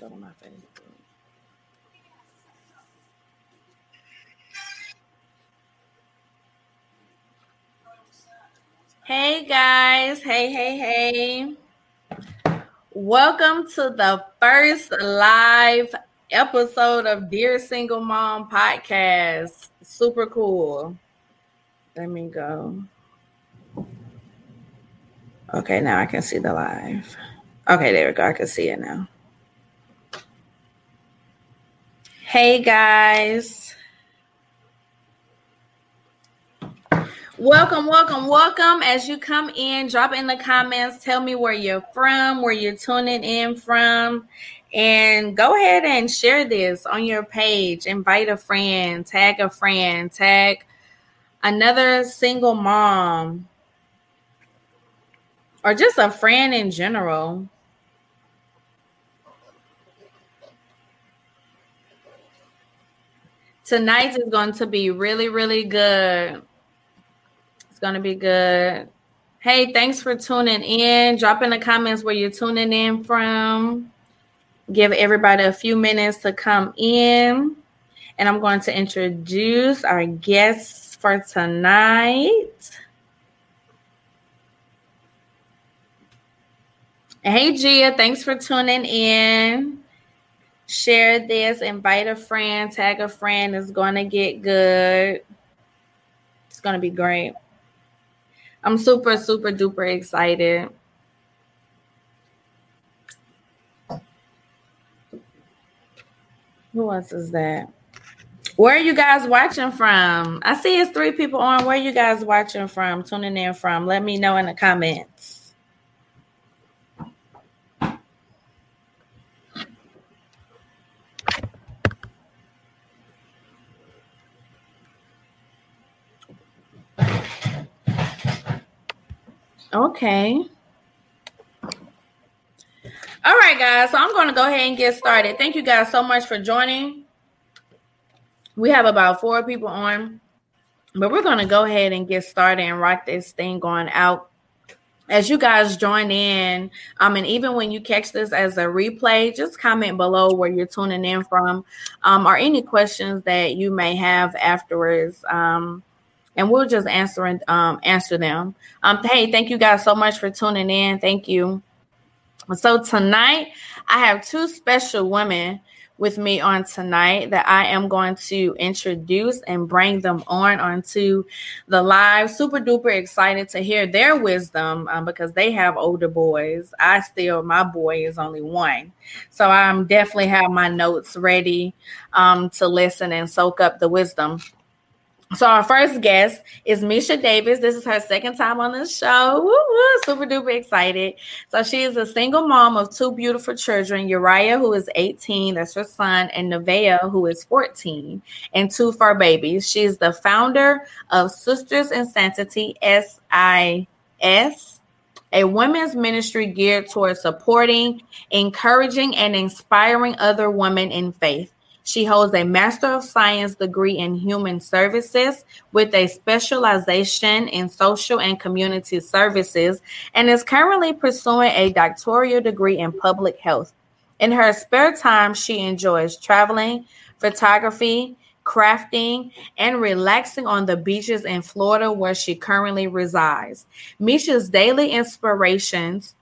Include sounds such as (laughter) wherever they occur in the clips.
my Facebook. Hey guys, hey, hey, hey. Welcome to the first live episode of Dear Single Mom podcast. Super cool. Let me go. Okay, now I can see the live. Okay, there we go. I can see it now. Hey guys. Welcome, welcome, welcome. As you come in, drop in the comments. Tell me where you're from, where you're tuning in from. And go ahead and share this on your page. Invite a friend, tag a friend, tag another single mom, or just a friend in general. Tonight is going to be really, really good. It's going to be good. Hey, thanks for tuning in. Drop in the comments where you're tuning in from. Give everybody a few minutes to come in. And I'm going to introduce our guests for tonight. Hey, Gia, thanks for tuning in. Share this, invite a friend, tag a friend. It's going to get good. It's going to be great. I'm super, super duper excited. Who else is that? Where are you guys watching from? I see it's three people on. Where are you guys watching from, tuning in from? Let me know in the comments. Okay. All right, guys. So I'm going to go ahead and get started. Thank you guys so much for joining. We have about four people on, but we're going to go ahead and get started and rock this thing going out. As you guys join in, um, and even when you catch this as a replay, just comment below where you're tuning in from, um, or any questions that you may have afterwards. Um, and we'll just answer and um, answer them. Um, hey, thank you guys so much for tuning in. Thank you. So tonight I have two special women with me on tonight that I am going to introduce and bring them on onto the live. Super duper excited to hear their wisdom um, because they have older boys. I still, my boy is only one. So I'm definitely have my notes ready um, to listen and soak up the wisdom. So our first guest is Misha Davis. This is her second time on the show. Woo, woo, super duper excited. So she is a single mom of two beautiful children, Uriah, who is 18, that's her son, and Nevaeh, who is 14, and two fur babies. She is the founder of Sisters in Sanctity, S-I-S, a women's ministry geared towards supporting, encouraging, and inspiring other women in faith. She holds a Master of Science degree in Human Services with a specialization in social and community services and is currently pursuing a doctoral degree in public health. In her spare time, she enjoys traveling, photography, crafting, and relaxing on the beaches in Florida, where she currently resides. Misha's daily inspirations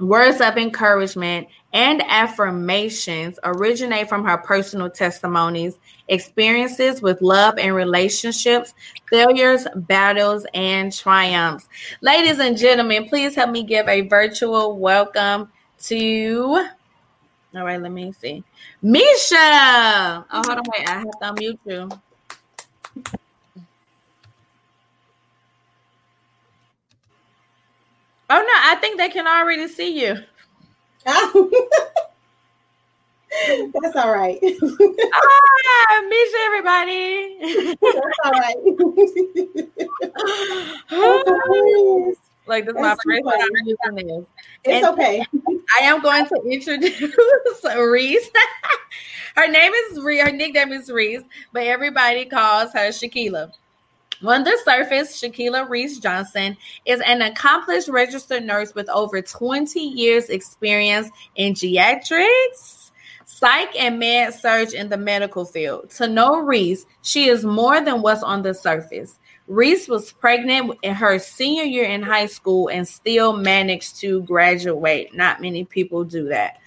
Words of encouragement and affirmations originate from her personal testimonies, experiences with love and relationships, failures, battles, and triumphs. Ladies and gentlemen, please help me give a virtual welcome to. All right, let me see. Misha. Oh, hold on, wait. I have to unmute you. Oh no, I think they can already see you. (laughs) That's all right. (laughs) ah, Misha, everybody. That's all right. (sighs) like this is my first time this. It's and okay. I am going to introduce (laughs) Reese. her name is Reese. Her nickname is Reese, but everybody calls her Shakila. On the surface, Shaquilla Reese Johnson is an accomplished registered nurse with over 20 years' experience in geriatrics, psych, and med surg in the medical field. To know Reese, she is more than what's on the surface. Reese was pregnant in her senior year in high school and still managed to graduate. Not many people do that.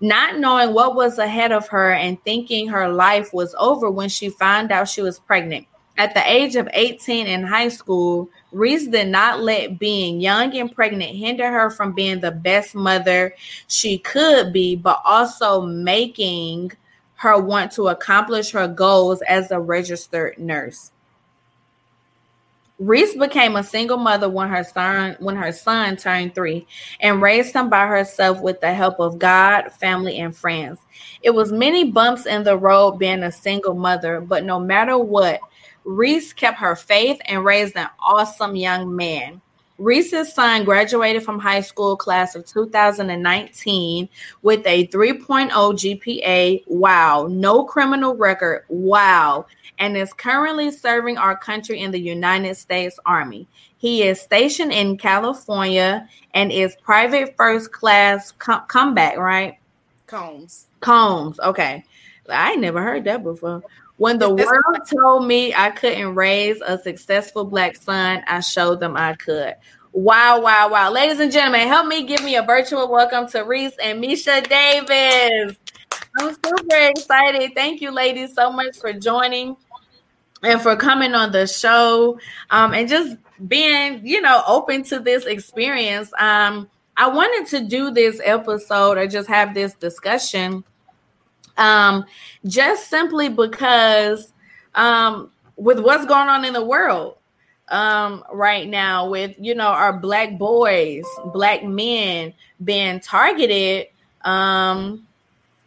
Not knowing what was ahead of her and thinking her life was over when she found out she was pregnant. At the age of 18 in high school, Reese did not let being young and pregnant hinder her from being the best mother she could be, but also making her want to accomplish her goals as a registered nurse. Reese became a single mother when her son when her son turned 3 and raised him by herself with the help of God, family and friends. It was many bumps in the road being a single mother, but no matter what, Reese kept her faith and raised an awesome young man. Reese's son graduated from high school class of 2019 with a 3.0 GPA. Wow. No criminal record. Wow. And is currently serving our country in the United States Army. He is stationed in California and is private first class com- combat, right? Combs. Combs. Okay. I never heard that before. When the world told me I couldn't raise a successful black son, I showed them I could. Wow, wow, wow. Ladies and gentlemen, help me give me a virtual welcome to Reese and Misha Davis. I'm super excited. Thank you, ladies, so much for joining and for coming on the show um, and just being, you know, open to this experience. Um, I wanted to do this episode or just have this discussion um, just simply because um, with what's going on in the world um, right now, with you know our black boys, black men being targeted um,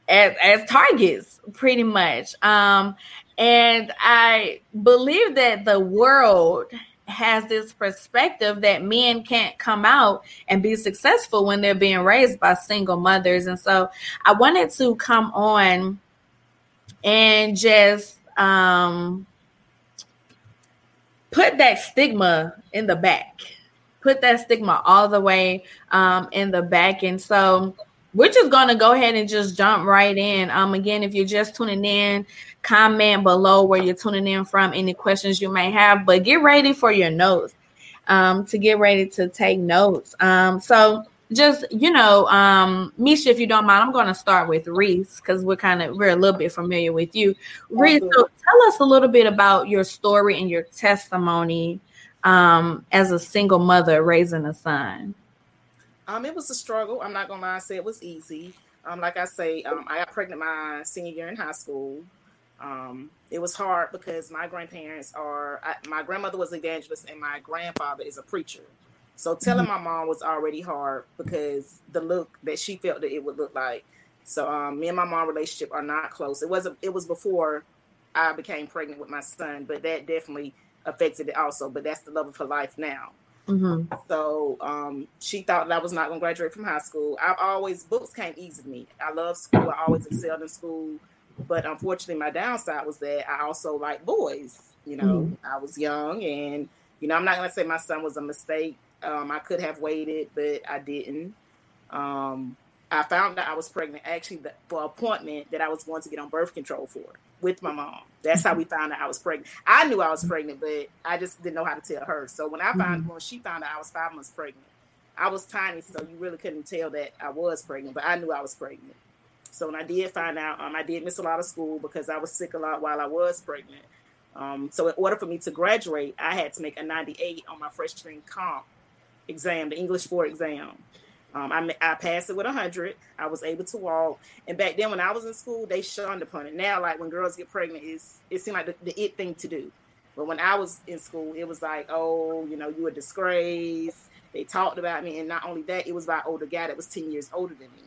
as as targets, pretty much. Um, and I believe that the world has this perspective that men can't come out and be successful when they're being raised by single mothers. And so I wanted to come on and just um, put that stigma in the back, put that stigma all the way um, in the back. And so we're just going to go ahead and just jump right in. Um, again, if you're just tuning in, comment below where you're tuning in from, any questions you may have, but get ready for your notes um, to get ready to take notes. Um, so just you know, um, Misha, if you don't mind, I'm going to start with Reese because we're kind of we're a little bit familiar with you. Reese, so tell us a little bit about your story and your testimony um, as a single mother raising a son. Um, it was a struggle. I'm not gonna lie, I say it was easy. Um, like I say, um, I got pregnant my senior year in high school. Um, it was hard because my grandparents are, I, my grandmother was evangelist and my grandfather is a preacher. So telling mm-hmm. my mom was already hard because the look that she felt that it would look like. So um, me and my mom relationship are not close. It wasn't. It was before I became pregnant with my son, but that definitely affected it also. But that's the love of her life now. Mm-hmm. So um, she thought that I was not going to graduate from high school. I've always books came easy to me. I love school. I always excelled in school. But unfortunately, my downside was that I also like boys. You know, mm-hmm. I was young, and you know, I'm not gonna say my son was a mistake. Um, I could have waited, but I didn't. Um, I found out I was pregnant actually for appointment that I was going to get on birth control for with my mom. That's how we found out I was pregnant. I knew I was pregnant, but I just didn't know how to tell her. So when I found mm-hmm. when she found out I was five months pregnant, I was tiny, so you really couldn't tell that I was pregnant, but I knew I was pregnant. So when I did find out, um, I did miss a lot of school because I was sick a lot while I was pregnant. Um, so in order for me to graduate, I had to make a 98 on my freshman comp exam, the English 4 exam. Um, I, I passed it with 100. I was able to walk. And back then, when I was in school, they shunned upon it. Now, like when girls get pregnant, it's, it seemed like the, the it thing to do. But when I was in school, it was like, oh, you know, you a disgrace. They talked about me. And not only that, it was by older guy that was 10 years older than me.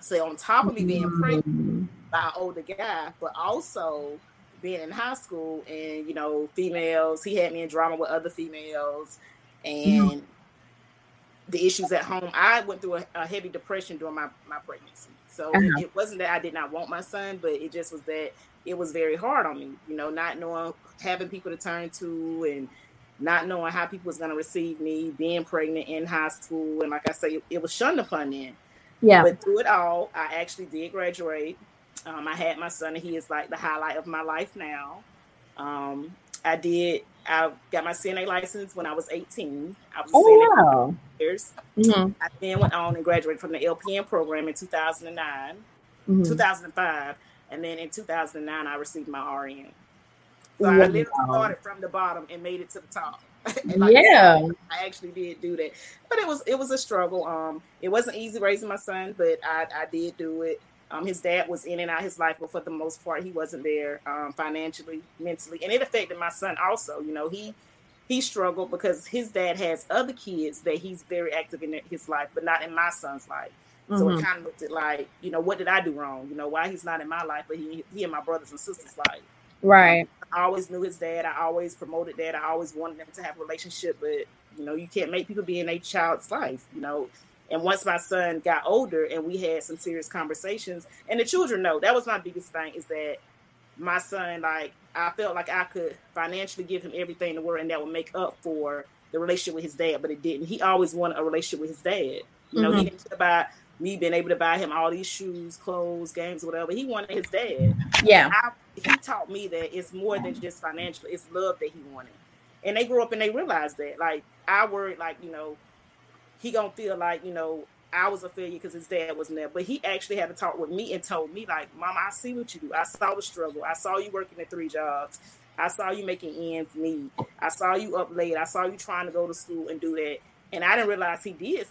So on top of me being pregnant by an older guy, but also being in high school and you know females, he had me in drama with other females, and the issues at home. I went through a, a heavy depression during my, my pregnancy. So uh-huh. it, wasn't that I did not want my son, but it just was that it was very hard on me, you know, not knowing having people to turn to and not knowing how people was going to receive me, being pregnant in high school. And like I say, it was shunned upon then. Yeah. But through it all, I actually did graduate. Um, I had my son, and he is like the highlight of my life now. Um, I did. I got my CNA license when I was 18. I was oh, wow. years. Mm-hmm. I then went on and graduated from the LPN program in 2009, mm-hmm. 2005, and then in 2009 I received my RN. So wow. I literally started from the bottom and made it to the top. (laughs) like yeah, I, said, I, actually did do that, but it was it was a struggle. Um, it wasn't easy raising my son, but I I did do it. Um, his dad was in and out his life, but for the most part, he wasn't there um, financially, mentally, and it affected my son also. You know, he he struggled because his dad has other kids that he's very active in his life, but not in my son's life. Mm-hmm. So it mm-hmm. kind of looked at like, you know, what did I do wrong? You know, why he's not in my life, but he he and my brothers and sisters' life. Right. I always knew his dad. I always promoted that. I always wanted them to have a relationship, but you know, you can't make people be in a child's life. You know, and once my son got older and we had some serious conversations, and the children know that was my biggest thing is that my son, like, I felt like I could financially give him everything in the world and that would make up for the relationship with his dad, but it didn't. He always wanted a relationship with his dad. You know, mm-hmm. he didn't care about me being able to buy him all these shoes, clothes, games, whatever. He wanted his dad. Yeah. I, he taught me that it's more than just financial, it's love that he wanted. And they grew up and they realized that. Like, I worried, like, you know, he gonna feel like you know I was a failure because his dad wasn't there. But he actually had to talk with me and told me like, "Mama, I see what you do. I saw the struggle. I saw you working at three jobs. I saw you making ends meet. I saw you up late. I saw you trying to go to school and do that. And I didn't realize he did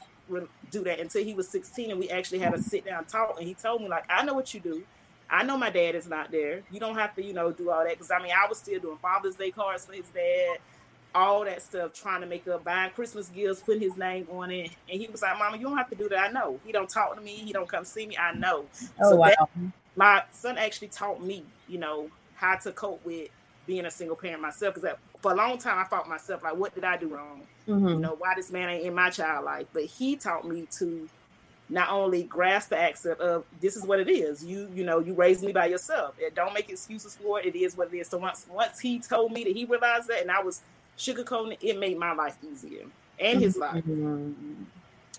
do that until he was 16 and we actually had a sit down talk. And he told me like, I know what you do. I know my dad is not there. You don't have to, you know, do all that. Cause I mean, I was still doing Father's Day cards for his dad all that stuff, trying to make up, buying Christmas gifts, putting his name on it. And he was like, Mama, you don't have to do that. I know. He don't talk to me. He don't come see me. I know. Oh, so wow. That, my son actually taught me, you know, how to cope with being a single parent myself. Because for a long time, I thought myself, like, what did I do wrong? Mm-hmm. You know, why this man ain't in my child life? But he taught me to not only grasp the accept of this is what it is. You, you know, you raised me by yourself. And don't make excuses for it. It is what it is. So once once he told me that he realized that, and I was sugarcoating it, made my life easier and his life. Mm-hmm.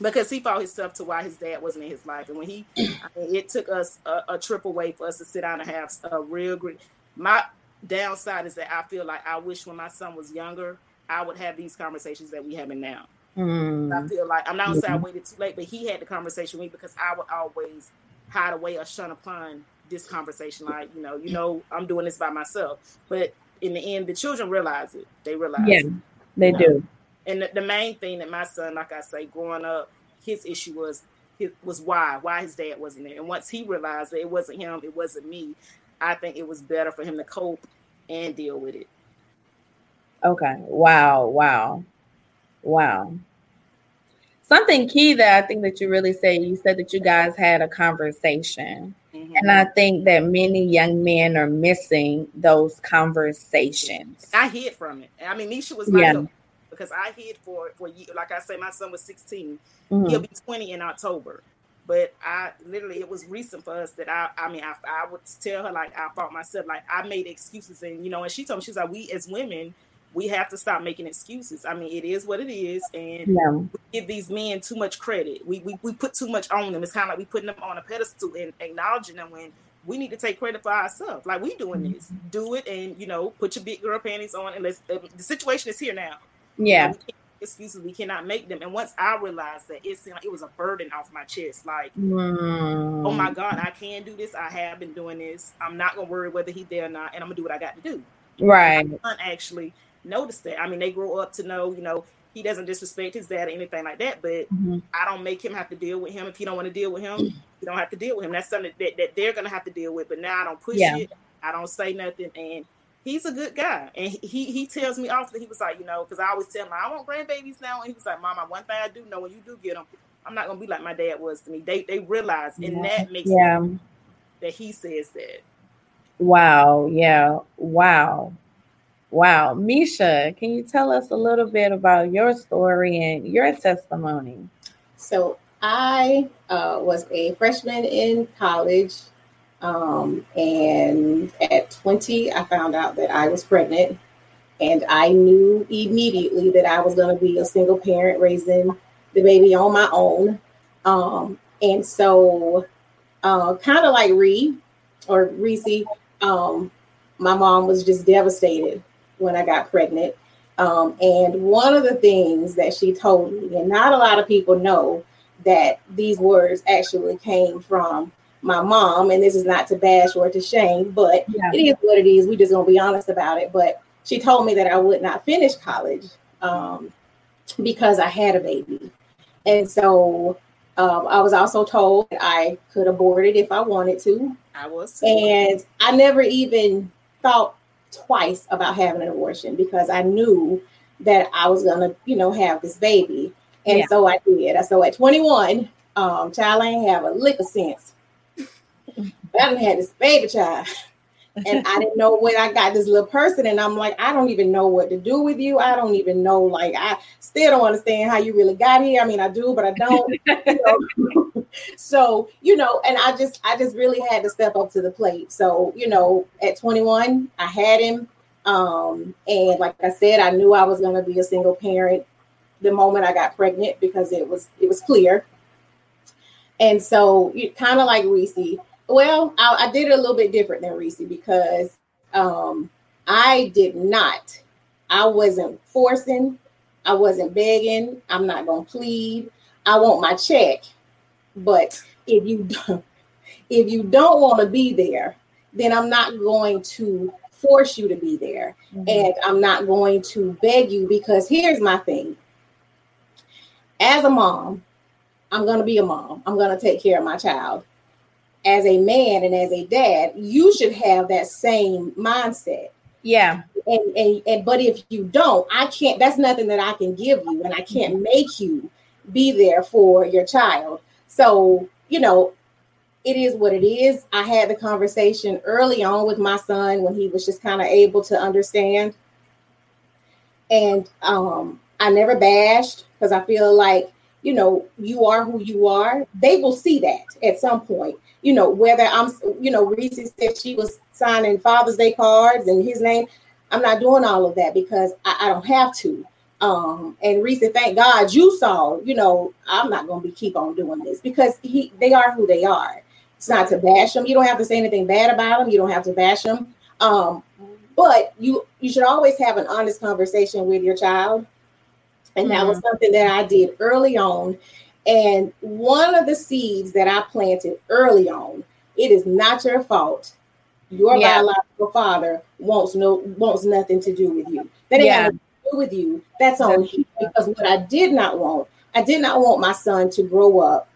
Because he fought himself to why his dad wasn't in his life. And when he, I mean, it took us a, a trip away for us to sit down and have a real great. My downside is that I feel like I wish when my son was younger, I would have these conversations that we having now. Mm. I feel like I'm not gonna say I waited too late, but he had the conversation with me because I would always hide away or shun upon this conversation. Like, you know, you know, I'm doing this by myself. But in the end, the children realize it. They realize. Yeah, it, they you know? do. And the, the, main thing that my son, like I say, growing up, his issue was it was why why his dad wasn't there. And once he realized that it wasn't him, it wasn't me. I think it was better for him to cope and deal with it. Okay. Wow. Wow. Wow. Something key that I think that you really said, you said that you guys had a conversation. Mm-hmm. And I think that many young men are missing those conversations. I hid from it. I mean, Misha was my yeah. because I hid for for you. Like I say, my son was 16. Mm-hmm. He'll be 20 in October. But I literally, it was recent for us that I, I mean, I, I would tell her like I fought myself, like I made excuses, and you know, and she told me she's like, we as women, we have to stop making excuses. I mean, it is what it is, and yeah. we give these men too much credit. We, we we put too much on them. It's kind of like we putting them on a pedestal and acknowledging them when we need to take credit for ourselves. Like we doing this, mm-hmm. do it, and you know, put your big girl panties on, and let's. Uh, the situation is here now. Yeah. You know, excuses we cannot make them and once i realized that it seemed like it was a burden off my chest like mm. oh my god i can do this i have been doing this i'm not gonna worry whether he's there or not and i'm gonna do what i got to do right actually notice that. I mean, they grow up to know, you know, he doesn't disrespect his dad or anything like that, but mm-hmm. I don't make him have to deal with him. If he don't want to deal with him, you don't have to deal with him. That's something that, that they're gonna have to deal with. But now I don't push yeah. it. I don't say nothing. And he's a good guy. And he he tells me often, he was like, you know, because I always tell him I want grandbabies now. And he was like, Mama, one thing I do know when you do get them, I'm not gonna be like my dad was to me. They they realize, and yeah. that makes yeah. that he says that. Wow. Yeah. Wow. Wow. Misha, can you tell us a little bit about your story and your testimony? So, I uh, was a freshman in college. Um, and at 20, I found out that I was pregnant. And I knew immediately that I was going to be a single parent raising the baby on my own. Um, and so, uh, kind of like Ree or Reese, um, my mom was just devastated when I got pregnant. Um, and one of the things that she told me, and not a lot of people know that these words actually came from my mom, and this is not to bash or to shame, but yeah. it is what it is. We just gonna be honest about it. But she told me that I would not finish college um, because I had a baby, and so um, I was also told that I could abort it if I wanted to. I was, and I never even thought twice about having an abortion because I knew that I was gonna, you know, have this baby. And yeah. so I did. So at 21, um, child, I ain't have a lick of sense. (laughs) I didn't have this baby child. And I didn't know when I got this little person, and I'm like, I don't even know what to do with you. I don't even know, like, I still don't understand how you really got here. I mean, I do, but I don't. (laughs) you know? so, you know, and I just, I just really had to step up to the plate. So, you know, at 21, I had him, um, and like I said, I knew I was going to be a single parent the moment I got pregnant because it was, it was clear. And so, you kind of like Reese well, I, I, did it a little bit different than Reese because um, I did not. I wasn't forcing. I wasn't begging. I'm not gonna plead. I want my check. But if you (laughs) don't, if you don't want to be there, then I'm not going to force you to be there, mm-hmm. and I'm not going to beg you because here's my thing. As a mom, I'm gonna be a mom. I'm gonna take care of my child as a man and as a dad, you should have that same mindset. Yeah. And, and and but if you don't, I can't that's nothing that I can give you and I can't make you be there for your child. So, you know, it is what it is. I had the conversation early on with my son when he was just kind of able to understand. And um I never bashed because I feel like, you know, you are who you are. They will see that at some point you know, whether I'm, you know, Reese said she was signing Father's Day cards and his name. I'm not doing all of that because I, I don't have to. Um, and Reese, thank God you saw, you know, I'm not going to be keep on doing this because he, they are who they are. It's not to bash them. You don't have to say anything bad about them. You don't have to bash them. Um, but you, you should always have an honest conversation with your child. And mm-hmm. that was mm-hmm. something that I did early on and one of the seeds that I planted early on, it is not your fault. Your yeah. biological father wants no wants nothing to do with you. That ain't yeah. to do with you. That's on him. Because what I did not want, I did not want my son to grow up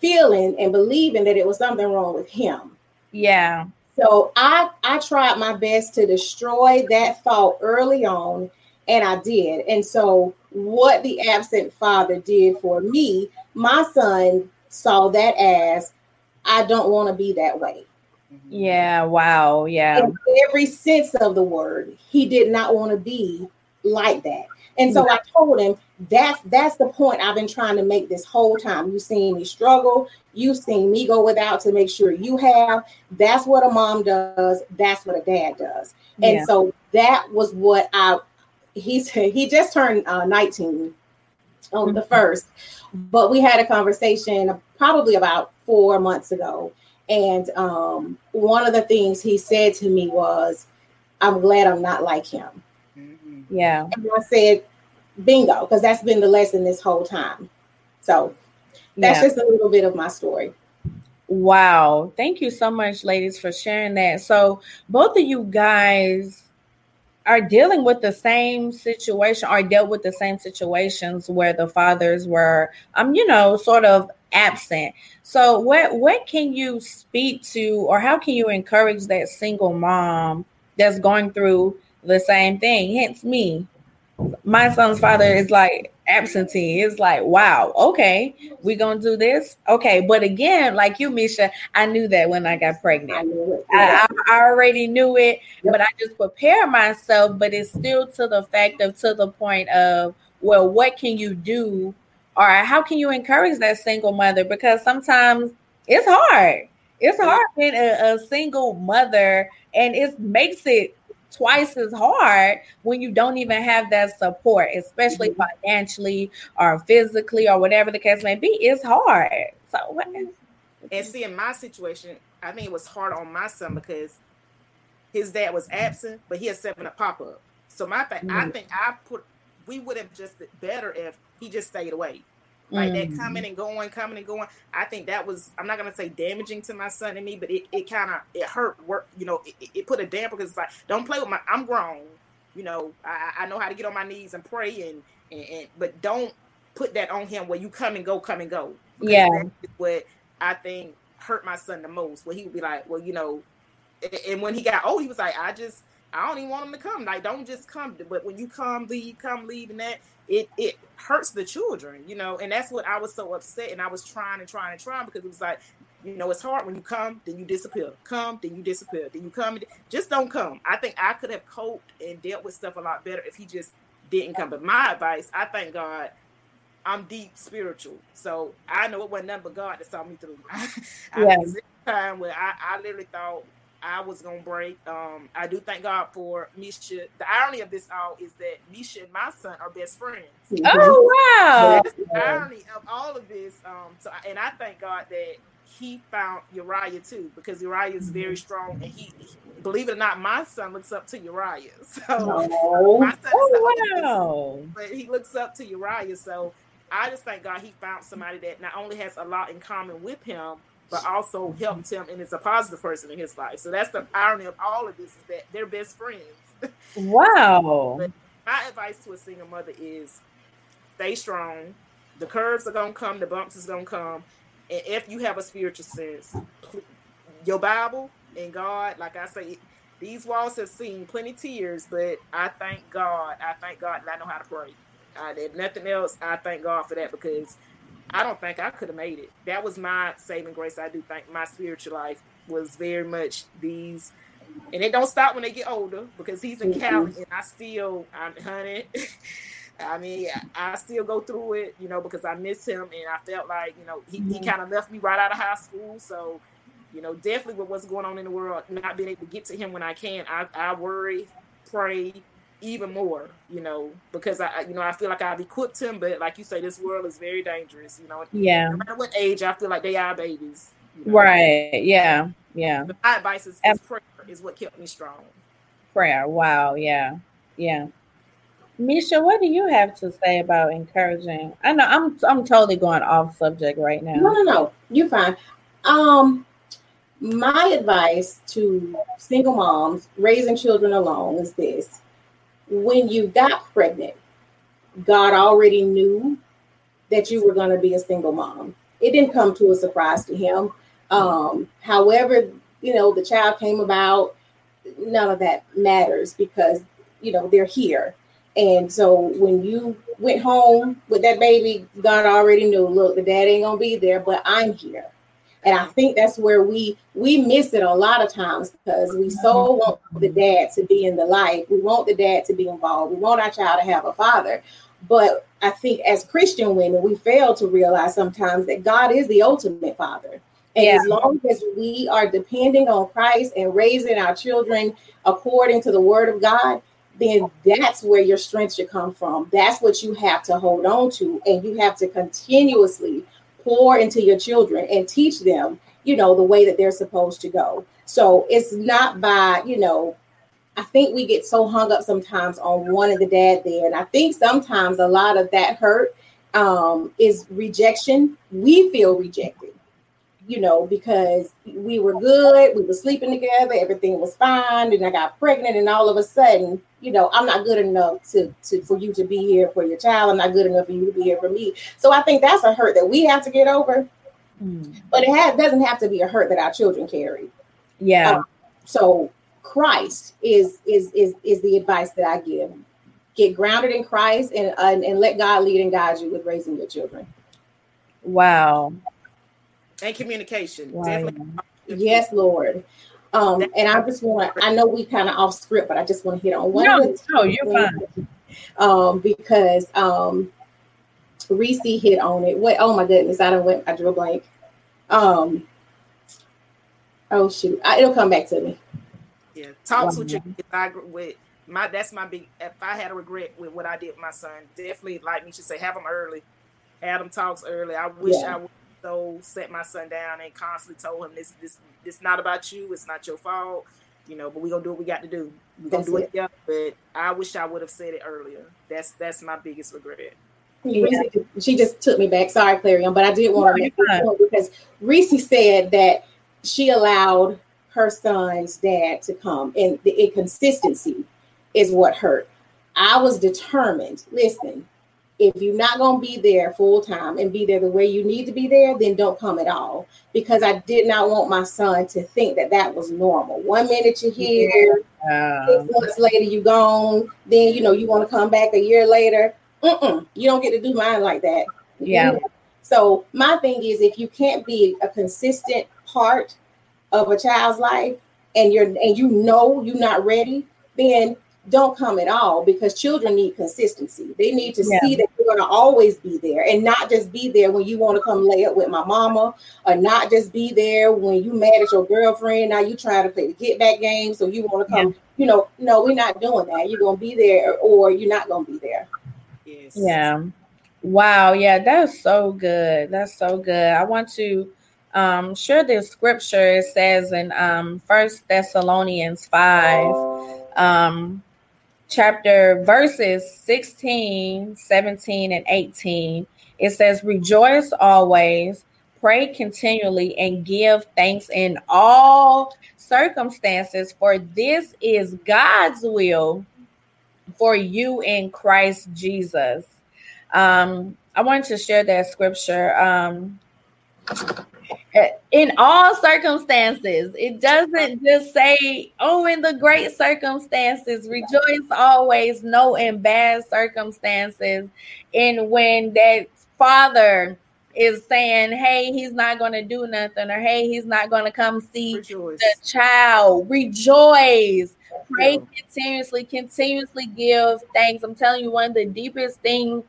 feeling and believing that it was something wrong with him. Yeah. So I I tried my best to destroy that thought early on, and I did. And so what the absent father did for me, my son saw that as I don't want to be that way. Yeah, wow. Yeah. In every sense of the word, he did not want to be like that. And so. I told him that's that's the point I've been trying to make this whole time. You've seen me struggle, you've seen me go without to make sure you have. That's what a mom does, that's what a dad does. And yeah. so that was what I he's he just turned uh, 19 on the mm-hmm. first, but we had a conversation probably about four months ago, and um, one of the things he said to me was, "I'm glad I'm not like him." Mm-hmm. Yeah, and I said, "Bingo," because that's been the lesson this whole time. So that's yeah. just a little bit of my story. Wow. Thank you so much, ladies, for sharing that. So, both of you guys are dealing with the same situation or dealt with the same situations where the fathers were um you know sort of absent. So what what can you speak to or how can you encourage that single mom that's going through the same thing? Hence me my son's father is like absentee. It's like, wow, okay, we gonna do this. Okay, but again, like you, Misha, I knew that when I got pregnant. I, I, already knew it, but I just prepare myself. But it's still to the fact of to the point of, well, what can you do, or how can you encourage that single mother? Because sometimes it's hard. It's hard being a, a single mother, and it makes it twice as hard when you don't even have that support, especially mm-hmm. financially or physically or whatever the case may be. It's hard. So, and see, in my situation, I think it was hard on my son because his dad was absent, but he had seven a pop up. So my thing, mm-hmm. I think I put we would have just better if he just stayed away like mm. that coming and going, coming and going. I think that was I'm not gonna say damaging to my son and me, but it, it kind of it hurt work. You know, it, it put a damper because it's like don't play with my. I'm grown. You know, I, I know how to get on my knees and pray and, and, and but don't put that on him where you come and go, come and go. Yeah, what I think hurt my son the most. Where he would be like, well, you know, and when he got old, he was like, I just I don't even want him to come. Like, don't just come. But when you come, leave, come, leave, and that it it hurts the children, you know. And that's what I was so upset. And I was trying and trying and trying because it was like, you know, it's hard when you come, then you disappear. Come, then you disappear. Then you come, just don't come. I think I could have coped and dealt with stuff a lot better if he just didn't come. But my advice, I thank God I'm deep spiritual. So I know it wasn't nothing but God that saw me through. (laughs) I, yeah. was in a time where I, I literally thought I was gonna break. Um, I do thank God for Misha. The irony of this all is that Misha and my son are best friends. Oh wow! So the irony of all of this. Um, so and I thank God that he found Uriah too, because Uriah is very strong, and he, believe it or not, my son looks up to Uriah. (laughs) So oh, my son oh wow! But he looks up to Uriah. So I just thank God he found somebody that not only has a lot in common with him, but also helped him and is a positive person in his life. So that's the irony of all of this is that they're best friends. (laughs) Wow. my advice to a single mother is stay strong. The curves are gonna come, the bumps is gonna come. And if you have a spiritual sense, your Bible and God, like I say, these walls have seen plenty tears, but I thank God. I thank God that I know how to pray. I, if nothing else, I thank God for that because I don't think I could have made it. That was my saving grace. I do think my spiritual life was very much these, and it don't stop when they get older because he's in Cali and I still, I'm honey. (laughs) I mean, I still go through it, you know, because I miss him and I felt like, you know, he, he mm-hmm. kind of left me right out of high school. So, you know, definitely with what's going on in the world, not being able to get to him when I can, I, I worry, pray, even more, you know, because I, you know, I feel like I've equipped him, but like you say, this world is very dangerous, you know. Yeah. No matter what age, I feel like they are babies. You know? Right. Yeah. Yeah. But my advice is, is prayer is what kept me strong. Prayer. Wow. Yeah. Yeah. Misha, what do you have to say about encouraging? I know I'm I'm totally going off subject right now. No, no, no. You're fine. Um, my advice to single moms raising children alone is this when you got pregnant, God already knew that you were going to be a single mom. It didn't come to a surprise to him. Um, however, you know, the child came about, none of that matters because, you know, they're here. And so when you went home with that baby, God already knew, look, the dad ain't going to be there, but I'm here. And I think that's where we we miss it a lot of times because we so mm-hmm. want the dad to be in the life. We want the dad to be involved. We want our child to have a father. But I think as Christian women, we fail to realize sometimes that God is the ultimate father. And yeah. as long as we are depending on Christ and raising our children according to the word of God, then that's where your strength should come from. That's what you have to hold on to. And you have to continuously pour into your children and teach them, you know, the way that they're supposed to go. So it's not by, you know, I think we get so hung up sometimes on one of the dad there. And I think sometimes a lot of that hurt um, is rejection. We feel rejected, you know, because we were good, we were sleeping together, everything was fine, and I got pregnant, and all of a sudden, you know, I'm not good enough to, to for you to be here for your child. I'm not good enough for you to be here for me. So I think that's a hurt that we have to get over. Mm. But it has, doesn't have to be a hurt that our children carry. Yeah. Um, so Christ is is is is the advice that I give. get grounded in Christ and, and and let God lead and guide you with raising your children. Wow. And communication. Wow. Definitely. Yes, Lord. Um, and I just want to, I know we kind of off script, but I just want to hit on one No, no, you're fine. um, because um, Reese hit on it. What? Oh my goodness, I don't went. I drew a blank. Um. Oh shoot, I, it'll come back to me. Yeah. Talks with your Wow. if I gr- with my that's my big if I had a regret with what I did with my son, definitely like Misha say have them early. Have them talks early. I wish Yeah. I would so set my son down and constantly told him this this this not about you, it's not your fault. You know, but we're gonna do what we got to do. We're gonna That's do it it. together. But I wish I would have said it earlier. That's that's my biggest regret. Yeah. Reese, she just took me back. Sorry, Clarion, but I did want to make this point because Reese said that she allowed her son's dad to come, and the inconsistency is what hurt. I was determined. Listen, if you're not going to be there full time and be there the way you need to be there, then don't come at all. Because I did not want my son to think that that was normal. One minute you're here, Wow. six months later you gone then you know you want to come back a year later Mm-mm, you don't get to do mine like that Yeah. so my thing is if you can't be a consistent part of a child's life and you're and you know you're not ready then don't come at all because children need consistency they need to Yeah. see that you're going to always be there and not just be there when you want to come lay up with my mama or not just be there when you mad at your girlfriend now you trying to play the get back game so you want to come you know no we're not doing that you're going to be there or you're not going to be there Yes. Yeah. Wow. Yeah, that's so good. That's so good. I want to um share this scripture. It says in um First Thessalonians 5, um chapter verses 16, 17, and 18. It says, Rejoice always, pray continually, and give thanks in all circumstances, for this is God's will for you in Christ Jesus. Um, I wanted to share that scripture. Um, in all circumstances, it doesn't just say, oh, in the great circumstances, rejoice always, no, in bad circumstances. And when that father is saying, hey, he's not going to do nothing, or hey, he's not going to come see Rejoice. the child, rejoice pray continuously, continuously give thanks. I'm telling you, one of the deepest things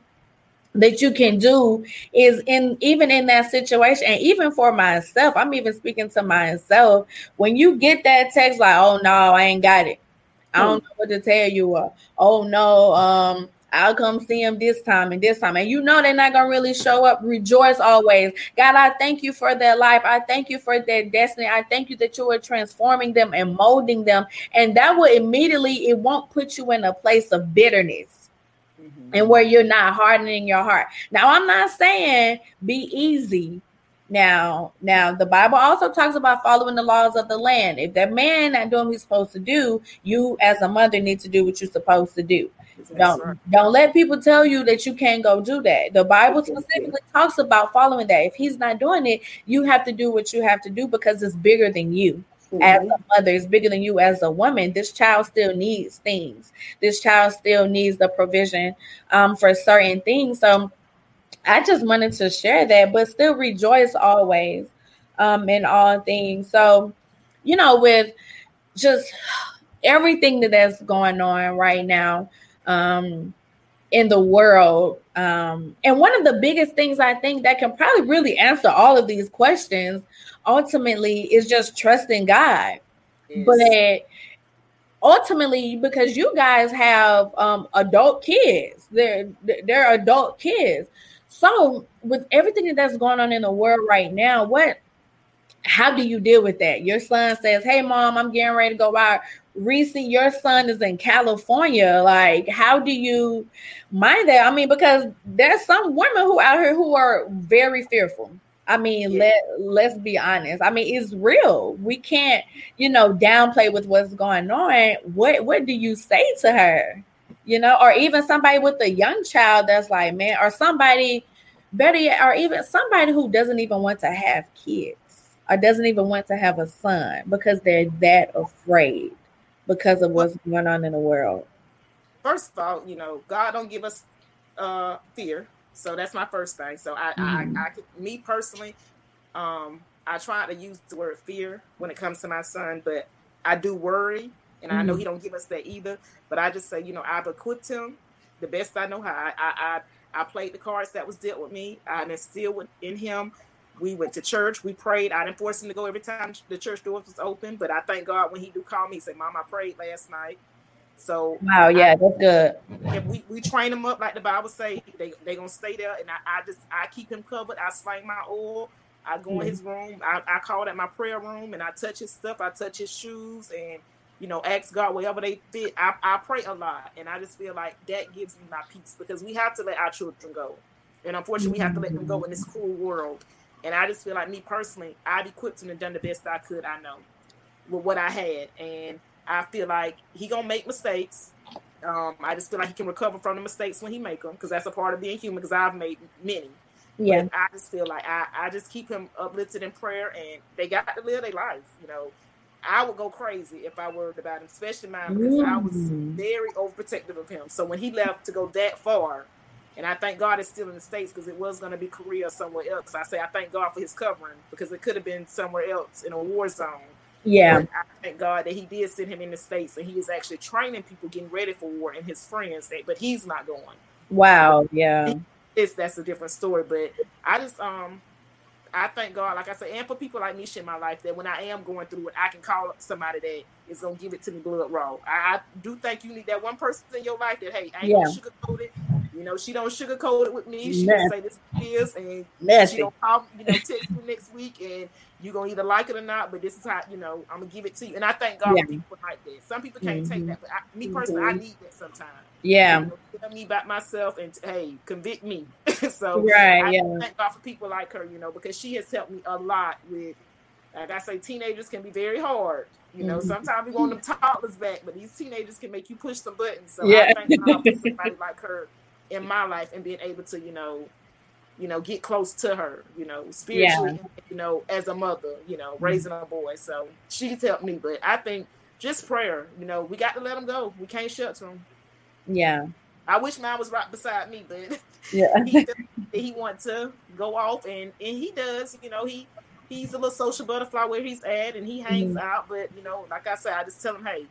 that you can do is in even in that situation, and even for myself, I'm even speaking to myself. When you get that text, like, oh no, I ain't got it. I don't know what to tell you. Or, oh no, um, I'll come see him this time and this time. And you know they're not gonna really show up. Rejoice always. God, I thank you for their life. I thank you for their destiny. I thank you that you are transforming them and molding them. And that will immediately, it won't put you in a place of bitterness Mhm. and where you're not hardening your heart. Now, I'm not saying be easy. Now, now the Bible also talks about following the laws of the land. If that man not doing what he's supposed to do, you as a mother need to do what you're supposed to do. That's Don't right. don't let people tell you that you can't go do that. The Bible specifically talks about following that. If he's not doing it, you have to do what you have to do because it's bigger than you as a mother, it's bigger than you as a woman. This child still needs things. This child still needs the provision um, for certain things. So I just wanted to share that, but still rejoice always um, in all things. So, you know, with just everything that that's going on right now um, in the world. Um, and one of the biggest things I think that can probably really answer all of these questions ultimately is just trusting God. Yes. But ultimately, because you guys have um, adult kids, they're they're adult kids. So with everything that's going on in the world right now, what how do you deal with that? Your son says, Hey mom, I'm getting ready to go out. Reese, your son is in California. Like, how do you mind that? I mean, because there's some women who out here who are very fearful. I mean, Yeah. let let's be honest. I mean, it's real. We can't, you know, downplay with what's going on. What what do you say to her? You know, or even somebody with a young child that's like, man, or somebody better yet, or even somebody who doesn't even want to have kids or doesn't even want to have a son because they're that afraid because of what's going on in the world. first of all, you know, God don't give us uh fear. So that's my first thing. So I, mm. I, I, me personally, um, I try to use the word fear when it comes to my son, but I do worry, and mm. I know he don't give us that either. But I just say, you know, I've equipped him the best I know how. I, I, I, I played the cards that was dealt with me. I instilled in him. We went to church. We prayed. I didn't force him to go every time the church doors was open, but I thank God when he do call me, he said, "Mom, I prayed last night." So wow, yeah, I, that's good. If we, we train them up like the Bible say, they they gonna stay there, and I, I just I keep him covered. I sling my oil. I go mm-hmm. in his room. I, I call it my prayer room, and I touch his stuff. I touch his shoes, and you know, ask God wherever they fit. I, I pray a lot, and I just feel like that gives me my peace because we have to let our children go, and unfortunately, we have to let them go in this cruel world. And I just feel like me personally, I've equipped him and done the best I could. I know with what I had, and I feel like he gonna make mistakes. Um, I just feel like he can recover from the mistakes when he make them because that's a part of being human. Because I've made many. Yeah. But I just feel like I, I just keep him uplifted in prayer, and they got to live their life. You know, I would go crazy if I worried about him, especially mine, because mm. I was mm. very overprotective of him. So when he left to go that far, and I thank God it's still in the States because it was going to be Korea or somewhere else. I say I thank God for his covering because it could have been somewhere else in a war zone. Yeah. But I thank God that he did send him in the States and he is actually training people getting ready for war and his friends, but he's not going. Wow. Yeah. It's that's a different story. But I just um I thank God, like I said, and for people like Misha in my life, that when I am going through it, I can call somebody that is gonna give it to me blood raw. I, I do think you need that one person in your life that hey, I ain't yeah. gonna sugarcoat it. You know, she don't sugarcoat it with me. She Nasty. say this is, and Nasty. she don't call, you know, text me next week, and you're gonna either like it or not. But this is how you know I'm gonna give it to you. And I thank God yeah. for people like that. Some people can't mm-hmm. take that, but I, me personally, mm-hmm. I need that sometimes. Yeah, you know, tell me about myself and hey, convict me. (laughs) so right, I yeah. thank God for people like her, you know, because she has helped me a lot with. Like I say, teenagers can be very hard. You know, mm-hmm. sometimes we want them toddlers back, but these teenagers can make you push some buttons. So yeah. I thank God for somebody (laughs) like her in my life and being able to, you know, you know, get close to her, you know, spiritually, yeah. you know, as a mother, you know, mm-hmm. raising a boy. So she's helped me. But I think just prayer, you know, we got to let him go. We can't shut to him. Yeah. I wish mine was right beside me, but (laughs) yeah, he, he wants to go off, and and he does. You know, he he's a little social butterfly where he's at, and he hangs mm-hmm. out. But you know, like I said, I just tell him, hey,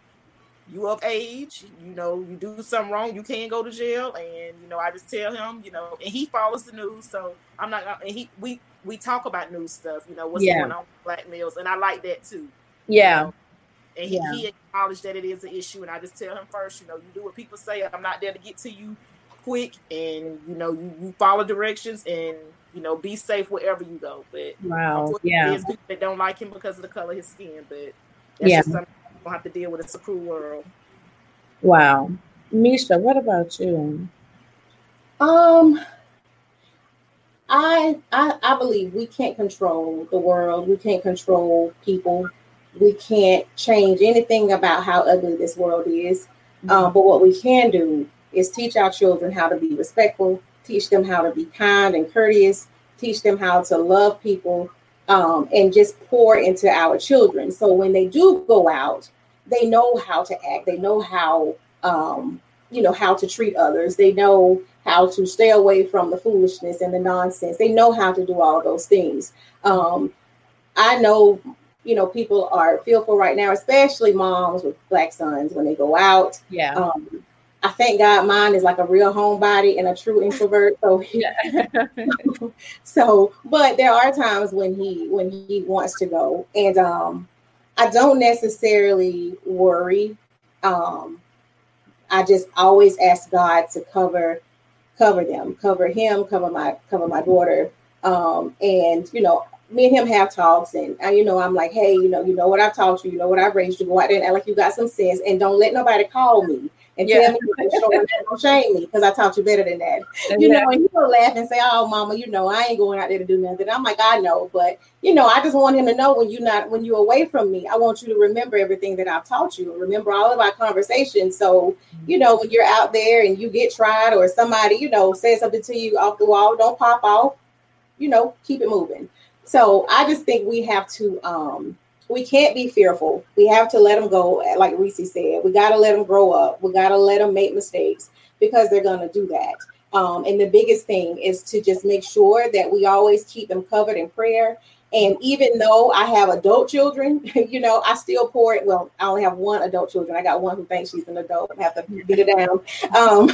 you of age, you know, you do something wrong, you can't go to jail. And, you know, I just tell him, you know, and he follows the news. So I'm not, and he, we, we talk about news stuff, you know, what's yeah. going on with black males. And I like that too. Yeah. You know? And he, yeah. he acknowledged that it is an issue. And I just tell him first, you know, you do what people say. I'm not there to get to you quick. And, you know, you, you follow directions and, you know, be safe wherever you go. But wow, yeah, there's people that don't like him because of the color of his skin. But that's yeah. Just something gonna have to deal with. It's a cruel world. Wow, Misha, what about you? Um, I, I I believe we can't control the world. We can't control people. We can't change anything about how ugly this world is. Mm-hmm. Um, but what we can do is teach our children how to be respectful, teach them how to be kind and courteous, teach them how to love people, um, and just pour into our children. So when they do go out, they know how to act. They know how, um, you know, how to treat others. They know how to stay away from the foolishness and the nonsense. They know how to do all those things. Um, I know, you know, people are fearful right now, especially moms with black sons when they go out. Yeah. Um, I thank God mine is like a real homebody and a true introvert. So (laughs) so, but there are times when he when he wants to go, and um, I don't necessarily worry. Um, I just always ask God to cover cover them, cover him, cover my cover my daughter. Um, and you know, me and him have talks, and I, you know, I'm like, hey, you know, you know what I've taught you, you know what I've raised you. Go out there and act like you got some sense, and don't let nobody call me and yeah. tell me don't shame me because I taught you better than that. You know, and he'll laugh and say, "Oh, mama, you know, I ain't going out there to do nothing." I'm like, I know, but you know, I just want him to know when you're not when you're away from me, I want you to remember everything that I've taught you. Remember all of our conversations. So, you know, when you're out there and you get tried or somebody, you know, says something to you off the wall, don't pop off. You know, keep it moving. So I just think we have to um we can't be fearful. We have to let them go, like Reese said. We got to let them grow up. We got to let them make mistakes because they're going to do that. Um, and the biggest thing is to just make sure that we always keep them covered in prayer. And even though I have adult children, (laughs) you know, I still pour it. Well, I only have one adult children. I got one who thinks she's an adult and have to get it down. Um,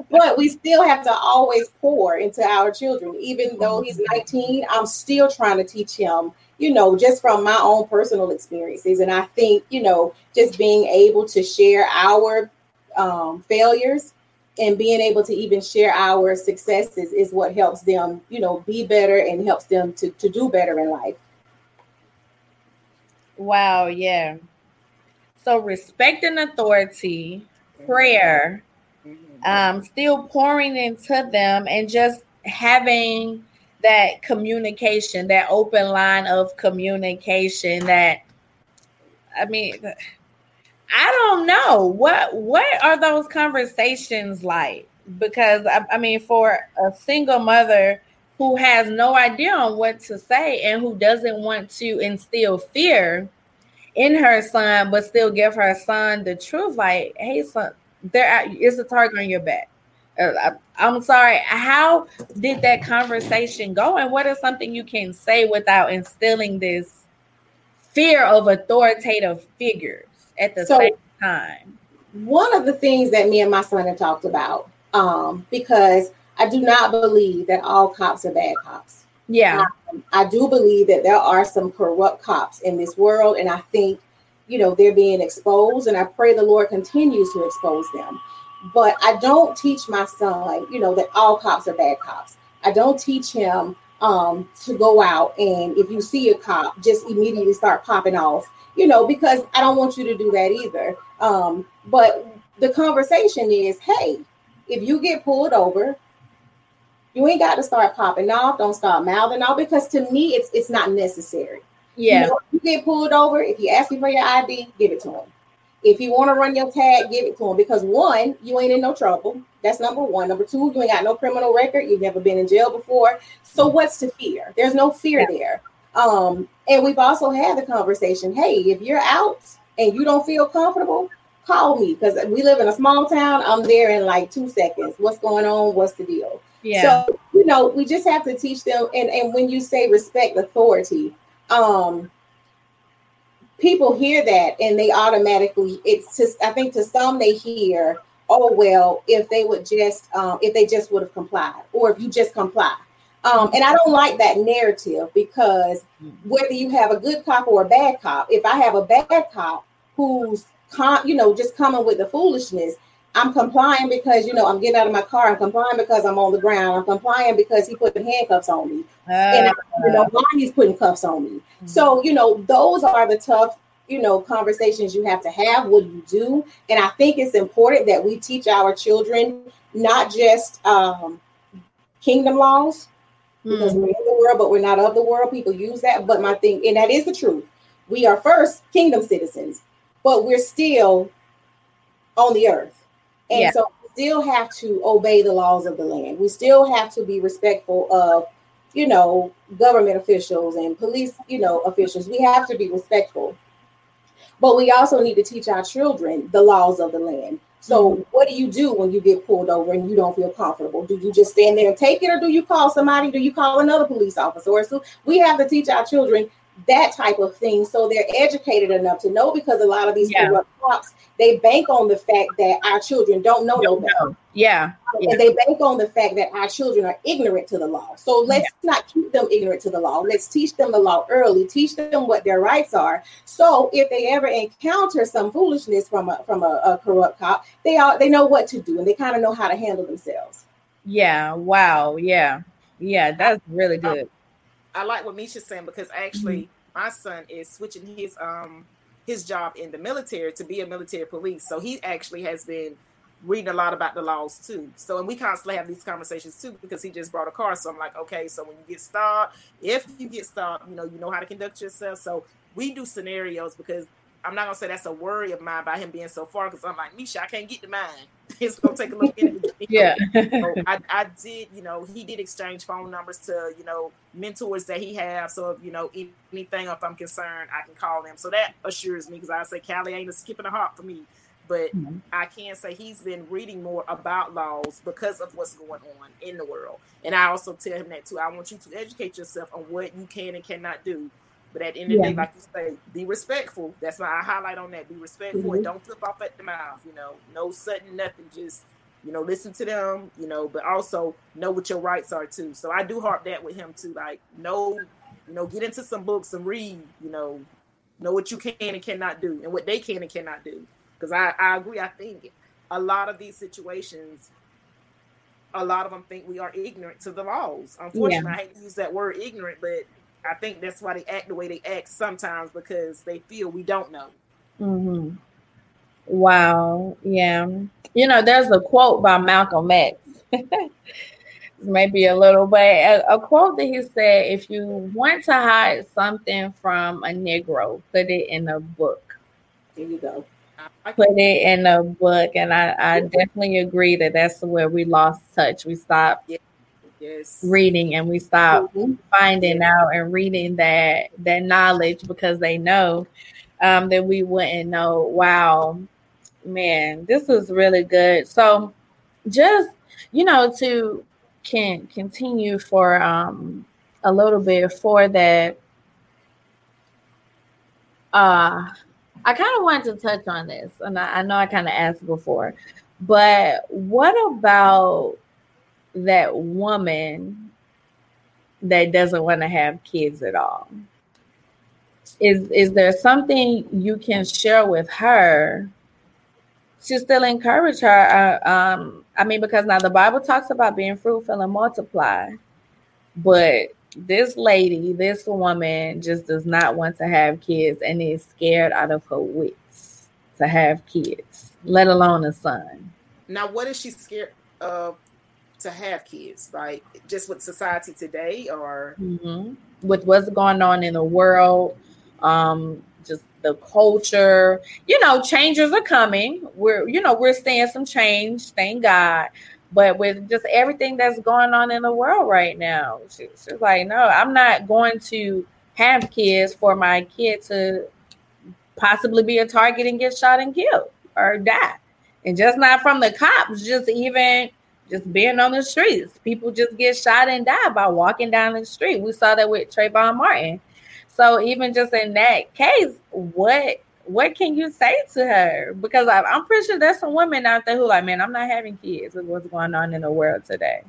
(laughs) but we still have to always pour into our children. Even though he's 19, I'm still trying to teach him you know, just from my own personal experiences. And I think, you know, just being able to share our um, failures and being able to even share our successes is what helps them, you know, be better and helps them to, to do better in life. Wow, yeah. So respecting authority, prayer, um, still pouring into them and just having that communication, that open line of communication that I mean I don't know. What what are those conversations like? Because I, I mean for a single mother who has no idea on what to say and who doesn't want to instill fear in her son but still give her son the truth like hey son there is a target on your back I'm sorry. How did that conversation go? And what is something you can say without instilling this fear of authoritative figures at the so, same time? One of the things that me and my son have talked about, um, because I do not believe that all cops are bad cops. Yeah. Um, I do believe that there are some corrupt cops in this world, and I think, you know, they're being exposed, and I pray the Lord continues to expose them. But I don't teach my son, you know, that all cops are bad cops. I don't teach him um, to go out and if you see a cop, just immediately start popping off, you know, because I don't want you to do that either. Um, but the conversation is, hey, if you get pulled over, you ain't got to start popping off. Don't start mouthing off because to me, it's it's not necessary. Yeah. You, know, you get pulled over. If you ask me for your ID, give it to him. If you want to run your tag, give it to them because one, you ain't in no trouble. That's number one. Number two, you ain't got no criminal record. You've never been in jail before. So what's to fear? There's no fear yeah. there. Um, and we've also had the conversation. Hey, if you're out and you don't feel comfortable, call me because we live in a small town. I'm there in like two seconds. What's going on? What's the deal? Yeah. So you know, we just have to teach them. And and when you say respect authority, um, people hear that and they automatically it's just i think to some they hear oh well if they would just um, if they just would have complied or if you just comply. Um, and i don't like that narrative because whether you have a good cop or a bad cop if i have a bad cop who's con- you know just coming with the foolishness i'm complying because you know i'm getting out of my car i'm complying because i'm on the ground i'm complying because he put handcuffs on me uh, and I, you know why he's putting cuffs on me so, you know, those are the tough, you know, conversations you have to have. What do you do? And I think it's important that we teach our children not just um, kingdom laws, because mm. we're in the world, but we're not of the world. People use that. But my thing, and that is the truth. We are first kingdom citizens, but we're still on the earth. And yeah. so we still have to obey the laws of the land. We still have to be respectful of you know, government officials and police, you know, officials. We have to be respectful. But we also need to teach our children the laws of the land. So, mm-hmm. what do you do when you get pulled over and you don't feel comfortable? Do you just stand there and take it, or do you call somebody? Do you call another police officer? So, we have to teach our children that type of thing so they're educated enough to know because a lot of these yeah. corrupt cops they bank on the fact that our children don't know no better. Yeah. yeah. And they bank on the fact that our children are ignorant to the law. So let's yeah. not keep them ignorant to the law. Let's teach them the law early, teach them what their rights are. So if they ever encounter some foolishness from a from a, a corrupt cop, they are they know what to do and they kind of know how to handle themselves. Yeah. Wow. Yeah. Yeah. That's really um, good. I like what Misha's saying because actually mm-hmm. my son is switching his um his job in the military to be a military police. So he actually has been reading a lot about the laws too. So and we constantly have these conversations too because he just brought a car. So I'm like, okay, so when you get stopped, if you get stopped, you know, you know how to conduct yourself. So we do scenarios because I'm not gonna say that's a worry of mine by him being so far because I'm like Misha, I can't get to mine. (laughs) it's gonna take a little minute. (laughs) yeah. so I, I did, you know, he did exchange phone numbers to, you know, mentors that he has. So if you know anything, if I'm concerned, I can call them. So that assures me because I say Callie ain't a skipping a hop for me. But mm-hmm. I can say he's been reading more about laws because of what's going on in the world. And I also tell him that too. I want you to educate yourself on what you can and cannot do but at the end of the day, like you say, be respectful. That's why I highlight on that. Be respectful mm-hmm. and don't flip off at the mouth. You know, no sudden nothing. Just you know, listen to them. You know, but also know what your rights are too. So I do harp that with him too. Like, know, you know, get into some books and read. You know, know what you can and cannot do, and what they can and cannot do. Because I I agree. I think a lot of these situations a lot of them think we are ignorant to the laws. Unfortunately, yeah. I hate to use that word ignorant, but I think that's why they act the way they act sometimes because they feel we don't know. Mm-hmm. Wow. Yeah. You know, there's a quote by Malcolm X. (laughs) Maybe a little, but a, a, quote that he said if you want to hide something from a Negro, put it in a book. There you go. Put it in a book. And I, I definitely agree that that's where we lost touch. We stopped. Yeah yes. reading and we stop mm-hmm. finding out and reading that that knowledge because they know um, that we wouldn't know. Wow, man, this is really good. So just you know to can continue for um, a little bit for that. Uh, I kind of wanted to touch on this, and I, I know I kind of asked before, but what about that woman that doesn't want to have kids at all? Is is there something you can share with her to still encourage her? Uh, um, I mean, because now the Bible talks about being fruitful and multiply, but this lady, this woman, just does not want to have kids and is scared out of her wits to have kids, let alone a son. Now, what is she scared of to have kids, like just with society today, or mm-hmm. with what's going on in the world, um, just the culture. You know, changes are coming. We're you know we're seeing some change, thank God. But with just everything that's going on in the world right now, she, she's like, no, I'm not going to have kids for my kid to possibly be a target and get shot and killed or die. And just not from the cops, just even just being on the streets. People just get shot and die by walking down the street. We saw that with Trayvon Martin. So even just in that case, what what can you say to her? Because I, am pretty sure there's some women out there who like, man, I'm not having kids with what's going on in the world today.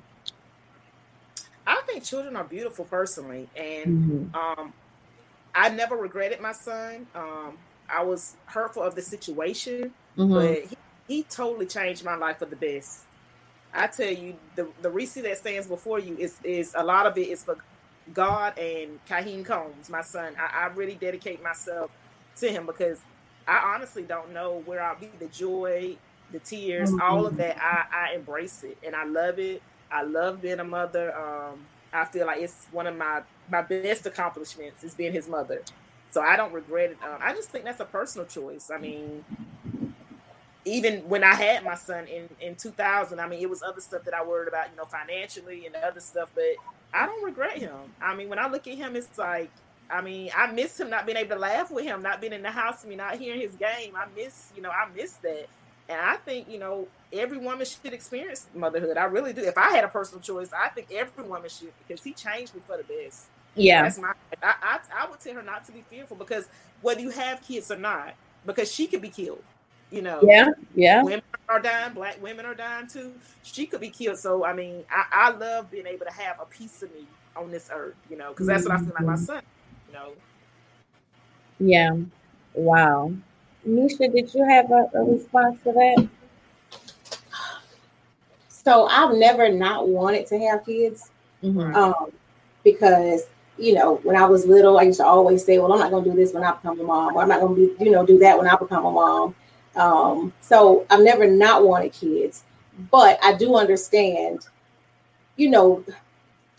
I think children are beautiful personally, and mm-hmm. um, I never regretted my son. Um, I was hurtful of the situation, mm-hmm. but he, he totally changed my life for the best. I tell you, the the Reese that stands before you is is a lot of it is for God and Kahim Combs, my son. I, I really dedicate myself to him because I honestly don't know where I'll be. The joy, the tears, mm-hmm. all of that, I, I embrace it and I love it. I love being a mother. Um, I feel like it's one of my my best accomplishments is being his mother. So I don't regret it. Um, I just think that's a personal choice. I mean, even when I had my son in in 2000, I mean, it was other stuff that I worried about, you know, financially and other stuff, but I don't regret him. I mean, when I look at him, it's like, I mean, I miss him not being able to laugh with him, not being in the house with me, not hearing his game. I miss, you know, I miss that. And I think, you know, every woman should experience motherhood. I really do. If I had a personal choice, I think every woman should because he changed me for the best. Yeah. That's my I, I, I would tell her not to be fearful because whether you have kids or not, because she could be killed. You know, yeah, yeah. Women are dying, black women are dying too. She could be killed. So I mean, I, I love being able to have a piece of me on this earth, you know, because that's what I feel like my mm-hmm. son, you know. Yeah. Wow. Misha did you have a, a response to that? So I've never not wanted to have kids. Mm-hmm. Um, because you know, when I was little, I used to always say, "Well, I'm not going to do this when I become a mom, or I'm not going to be, you know, do that when I become a mom." Um, so I've never not wanted kids, but I do understand, you know,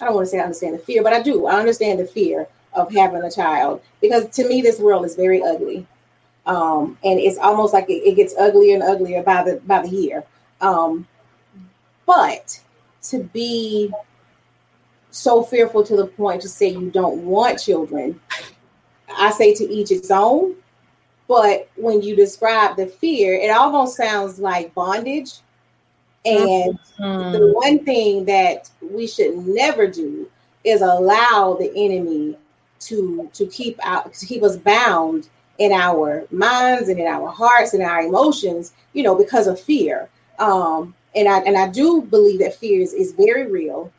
I don't want to say I understand the fear, but I do. I understand the fear of having a child because to me, this world is very ugly. um, and it's almost like it, it, gets uglier and uglier by the by the year. Um, but to be so fearful to the point to say you don't want children, I say to each its own. But when you describe the fear, it almost sounds like bondage. And mm-hmm. the one thing that we should never do is allow the enemy to to keep out to keep us bound in our minds and in our hearts and our emotions, you know, because of fear. Um, and I and I do believe that fear is, is very real.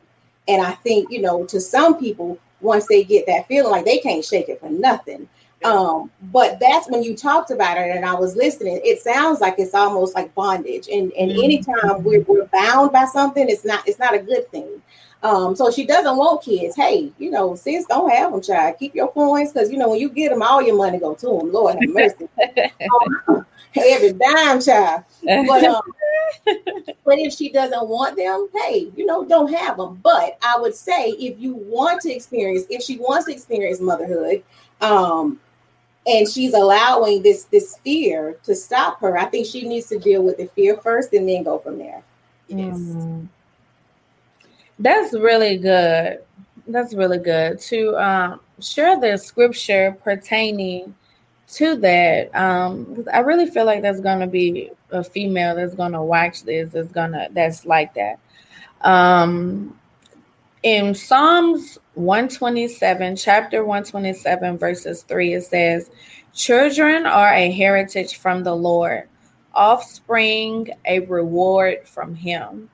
And I think, you know, to some people, once they get that feeling like they can't shake it for nothing. Um, but that's when you talked about it and I was listening, it sounds like it's almost like bondage. And and mm-hmm. anytime we're, we're bound by something, it's not it's not a good thing. Um, so she doesn't want kids. Hey, you know, sis, don't have them, child. Keep your coins because you know when you get them, all your money go to them. Lord have mercy. (laughs) (laughs) Every dime, child. But um, (laughs) but if she doesn't want them, hey, you know, don't have them. But I would say if you want to experience, if she wants to experience motherhood, um, and she's allowing this this fear to stop her, I think she needs to deal with the fear first and then go from there. Yes. Mm. That's really good. That's really good to um, share the scripture pertaining to that. Um, I really feel like there's gonna be a female that's gonna watch this. That's gonna that's like that. Um, in Psalms 127, chapter 127, verses 3, it says, Children are a heritage from the Lord, offspring a reward from Him.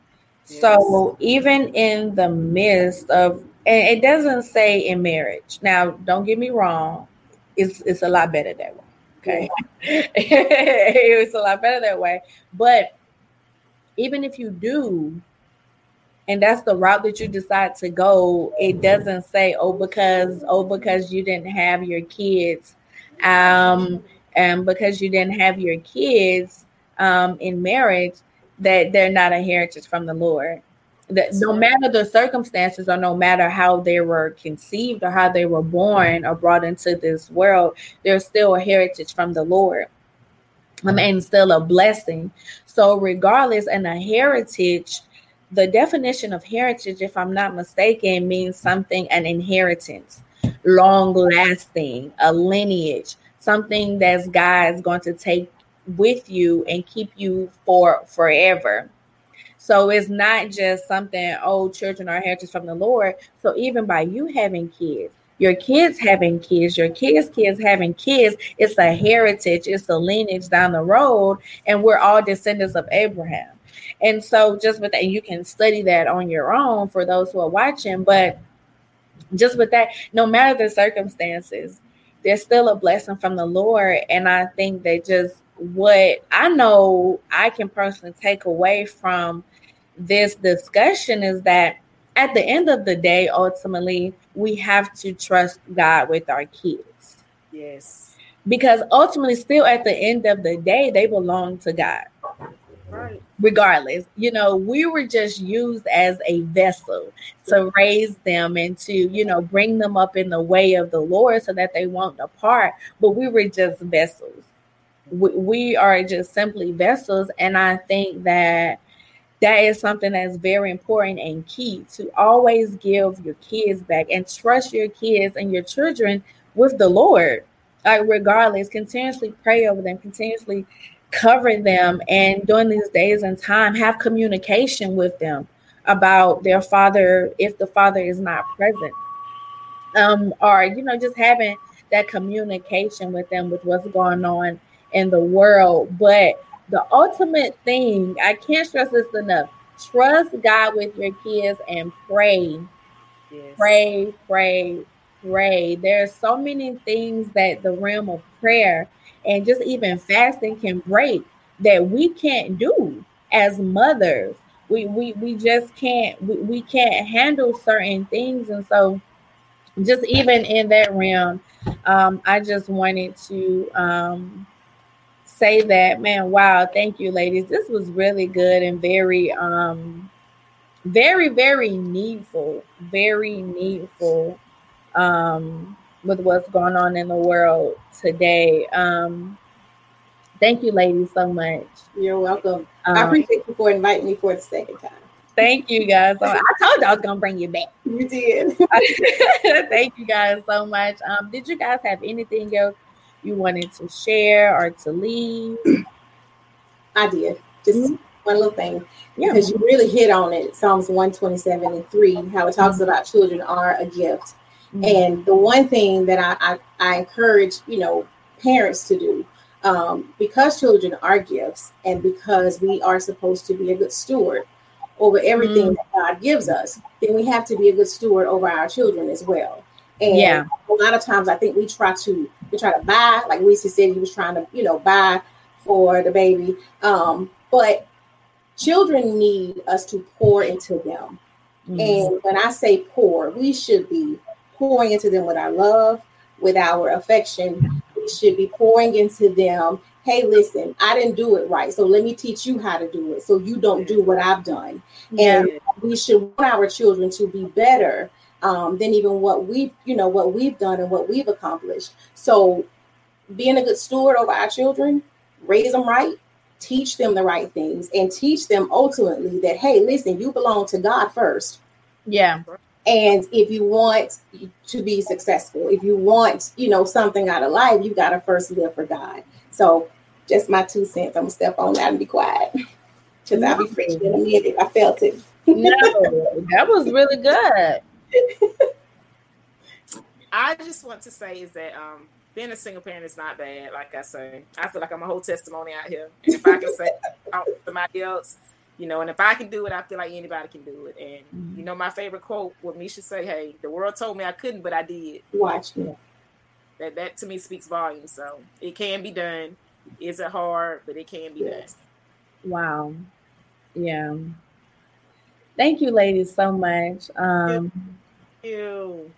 So even in the midst of, and it doesn't say in marriage. Now, don't get me wrong, it's it's a lot better that way. Okay, (laughs) it's a lot better that way. But even if you do, and that's the route that you decide to go, it doesn't say, oh, because oh, because you didn't have your kids, um, and because you didn't have your kids um in marriage that they're not a heritage from the Lord. That no matter the circumstances or no matter how they were conceived or how they were born or brought into this world, they're still a heritage from the Lord. Um, and still a blessing. So, regardless, and a heritage, the definition of heritage, if I'm not mistaken, means something an inheritance, long lasting, a lineage, something that God is going to take with you and keep you for forever. So it's not just something, oh, children are heritage from the Lord. So even by you having kids, your kids having kids, your kids' kids having kids, it's a heritage, it's a lineage down the road, and we're all descendants of Abraham. And so just with that, you can study that on your own for those who are watching, but just with that, no matter the circumstances, there's still a blessing from the Lord. And I think that just what I know I can personally take away from this discussion is that at the end of the day, ultimately, we have to trust God with our kids. Yes. Because ultimately, still at the end of the day, they belong to God. Right. Regardless, you know, we were just used as a vessel to raise them and to, you know, bring them up in the way of the Lord so that they won't depart. But we were just vessels we, we are just simply vessels. And I think that that is something that's very important and key to always give your kids back and trust your kids and your children with the Lord. Like regardless, continuously pray over them, continuously cover them, and during these days and time, have communication with them about their father if the father is not present. Um, or you know, just having that communication with them with what's going on in the world. But the ultimate thing, I can't stress this enough. Trust God with your kids and pray. Yes. Pray, pray, pray. There's so many things that the realm of prayer and just even fasting can break that we can't do as mothers. We we we just can't we, we can't handle certain things. And so just even in that realm, um, I just wanted to um say that, man, wow, thank you, ladies. This was really good and very, um, very, very needful, very needful um, with what's going on in the world today. Um, Thank you, ladies, so much. You're welcome. Um, I appreciate you for inviting me for the second time. Thank you guys. I told you I was gonna bring you back. You did. (laughs) thank you guys so much. Um, did you guys have anything else you wanted to share or to leave? I did. Just mm-hmm. one little thing. Yeah. Because you really hit on it. Psalms 127 and 3, how it talks mm-hmm. about children are a gift. Mm-hmm. And the one thing that I, I, I encourage, you know, parents to do um, because children are gifts and because we are supposed to be a good steward over everything mm. that God gives us, then we have to be a good steward over our children as well. And yeah. a lot of times I think we try to we try to buy, like Reese said he was trying to, you know, buy for the baby. Um, but children need us to pour into them. Mm. And when I say pour, we should be pouring into them with our love, with our affection. We should be pouring into them hey, listen, I didn't do it right. So let me teach you how to do it so you don't do what I've done. And we should want our children to be better um, than even what we've, you know, what we've done and what we've accomplished. So being a good steward over our children, raise them right, teach them the right things, and teach them ultimately that, hey, listen, you belong to God first. Yeah. And if you want to be successful, if you want, you know, something out of life, you got to first live for God. So just my two cents. I'm gonna step on that and be quiet (laughs) because no. I'll be preaching in a minute. I felt it. no, (laughs) that was really good. (laughs) I just want to say is that um, being a single parent is not bad. Like I say, I feel like I'm a whole testimony out here. And if I can say out somebody else, you know, and if I can do it, I feel like anybody can do it. And mm-hmm. you know, my favorite quote, what Misha say, "Hey, the world told me I couldn't, but I did." Watch me. That that to me speaks volumes. So it can be done. Is it hard? But it can be yes. done. Wow. Yeah. Thank you, ladies, so much. Um, Thank you.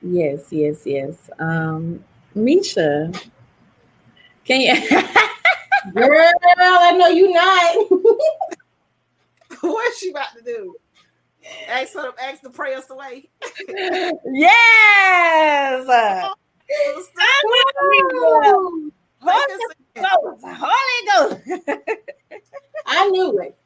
Yes, yes, yes. Um, Misha, can you? (laughs) Girl, I know you not. (laughs) What's she about to do? Ask her, ask the prayers away. yes. Holy Ghost. Holy Ghost. (laughs) I knew it.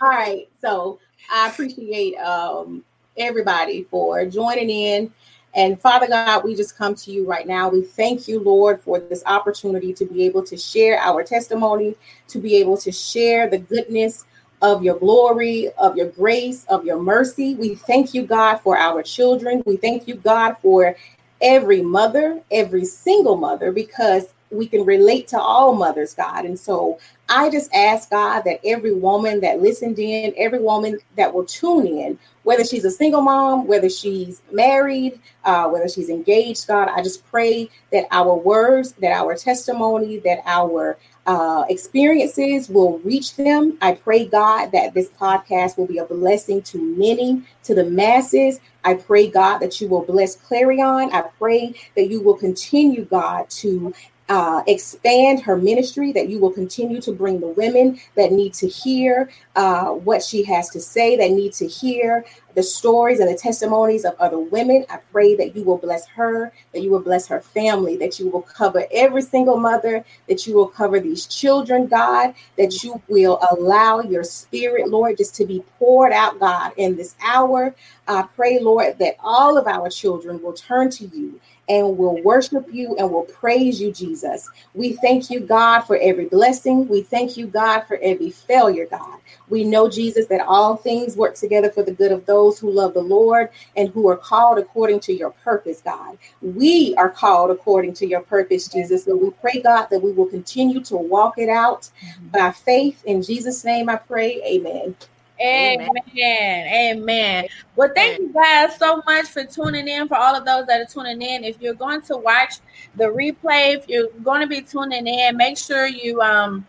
All right. So I appreciate um, everybody for joining in. And Father God, we just come to you right now. We thank you, Lord, for this opportunity to be able to share our testimony, to be able to share the goodness of your glory, of your grace, of your mercy. We thank you, God, for our children. We thank you, God, for every mother, every single mother, because we can relate to all mothers, God. And so I just ask God that every woman that listened in, every woman that will tune in, whether she's a single mom, whether she's married, uh, whether she's engaged, God, I just pray that our words, that our testimony, that our uh, experiences will reach them. I pray, God, that this podcast will be a blessing to many, to the masses. I pray, God, that you will bless Clarion. I pray that you will continue, God, to uh, expand her ministry, that you will continue to bring the women that need to hear uh, what she has to say, that need to hear the stories and the testimonies of other women. I pray that you will bless her, that you will bless her family, that you will cover every single mother, that you will cover these children, God, that you will allow your spirit, Lord, just to be poured out, God, in this hour. I pray, Lord, that all of our children will turn to you and will worship you and will praise you, Jesus. We thank you, God, for every blessing. We thank you, God, for every failure, God. We know, Jesus, that all things work together for the good of those who love the Lord and who are called according to your purpose, God. We are called according to your purpose, Jesus. So we pray, God, that we will continue to walk it out mm-hmm. by faith. In Jesus' name I pray. Amen. Amen. Amen. Well, thank you guys so much for tuning in. For all of those that are tuning in, if you're going to watch the replay, if you're going to be tuning in, make sure you um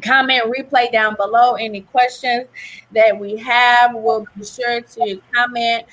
comment replay down below. Any questions that we have we'll be sure to comment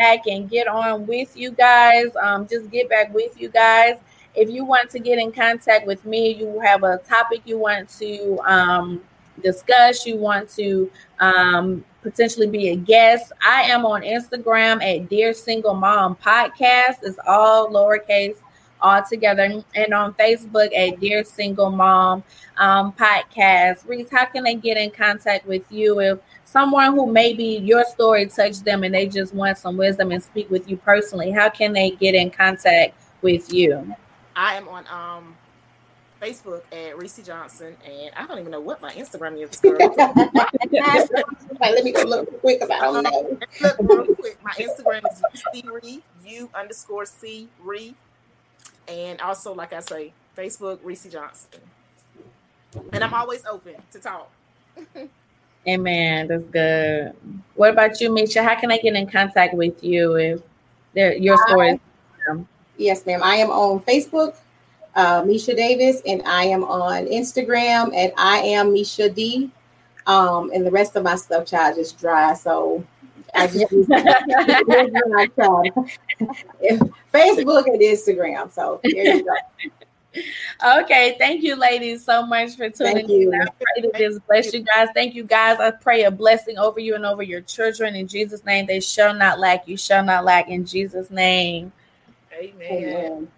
back and get on with you guys. Um, just get back with you guys. If you want to get in contact with me you have a topic you want to um, discuss, you want to um, potentially be a guest, I am on Instagram at Dear Single Mom Podcast. It's all lowercase, all together and on Facebook at Dear Single Mom um, Podcast. Reese, how can they get in contact with you if someone who maybe your story touched them and they just want some wisdom and speak with you personally? How can they get in contact with you? I am on um Facebook at Reese Johnson, and I don't even know what my Instagram is. (laughs) let me go look quick because I don't know. Look real quick. My Instagram is C Ree, U underscore C Ree, and also, like I say, Facebook Reese Johnson. And I'm always open to talk. (laughs) Amen. That's good. What about you, Misha? How can I get in contact with you if your story? Yes, ma'am. I am on Facebook, uh, Misha Davis, and I am on Instagram at I am Misha D. Um, and the rest of my stuff, child, just dry. So I just (laughs) (laughs) Facebook and Instagram. So there you go. (laughs) Okay, thank you, ladies, so much for tuning in. I pray that this bless you guys. Thank you, guys. I pray a blessing over you and over your children in Jesus' name. They shall not lack. You shall not lack in Jesus' name. Amen. Amen.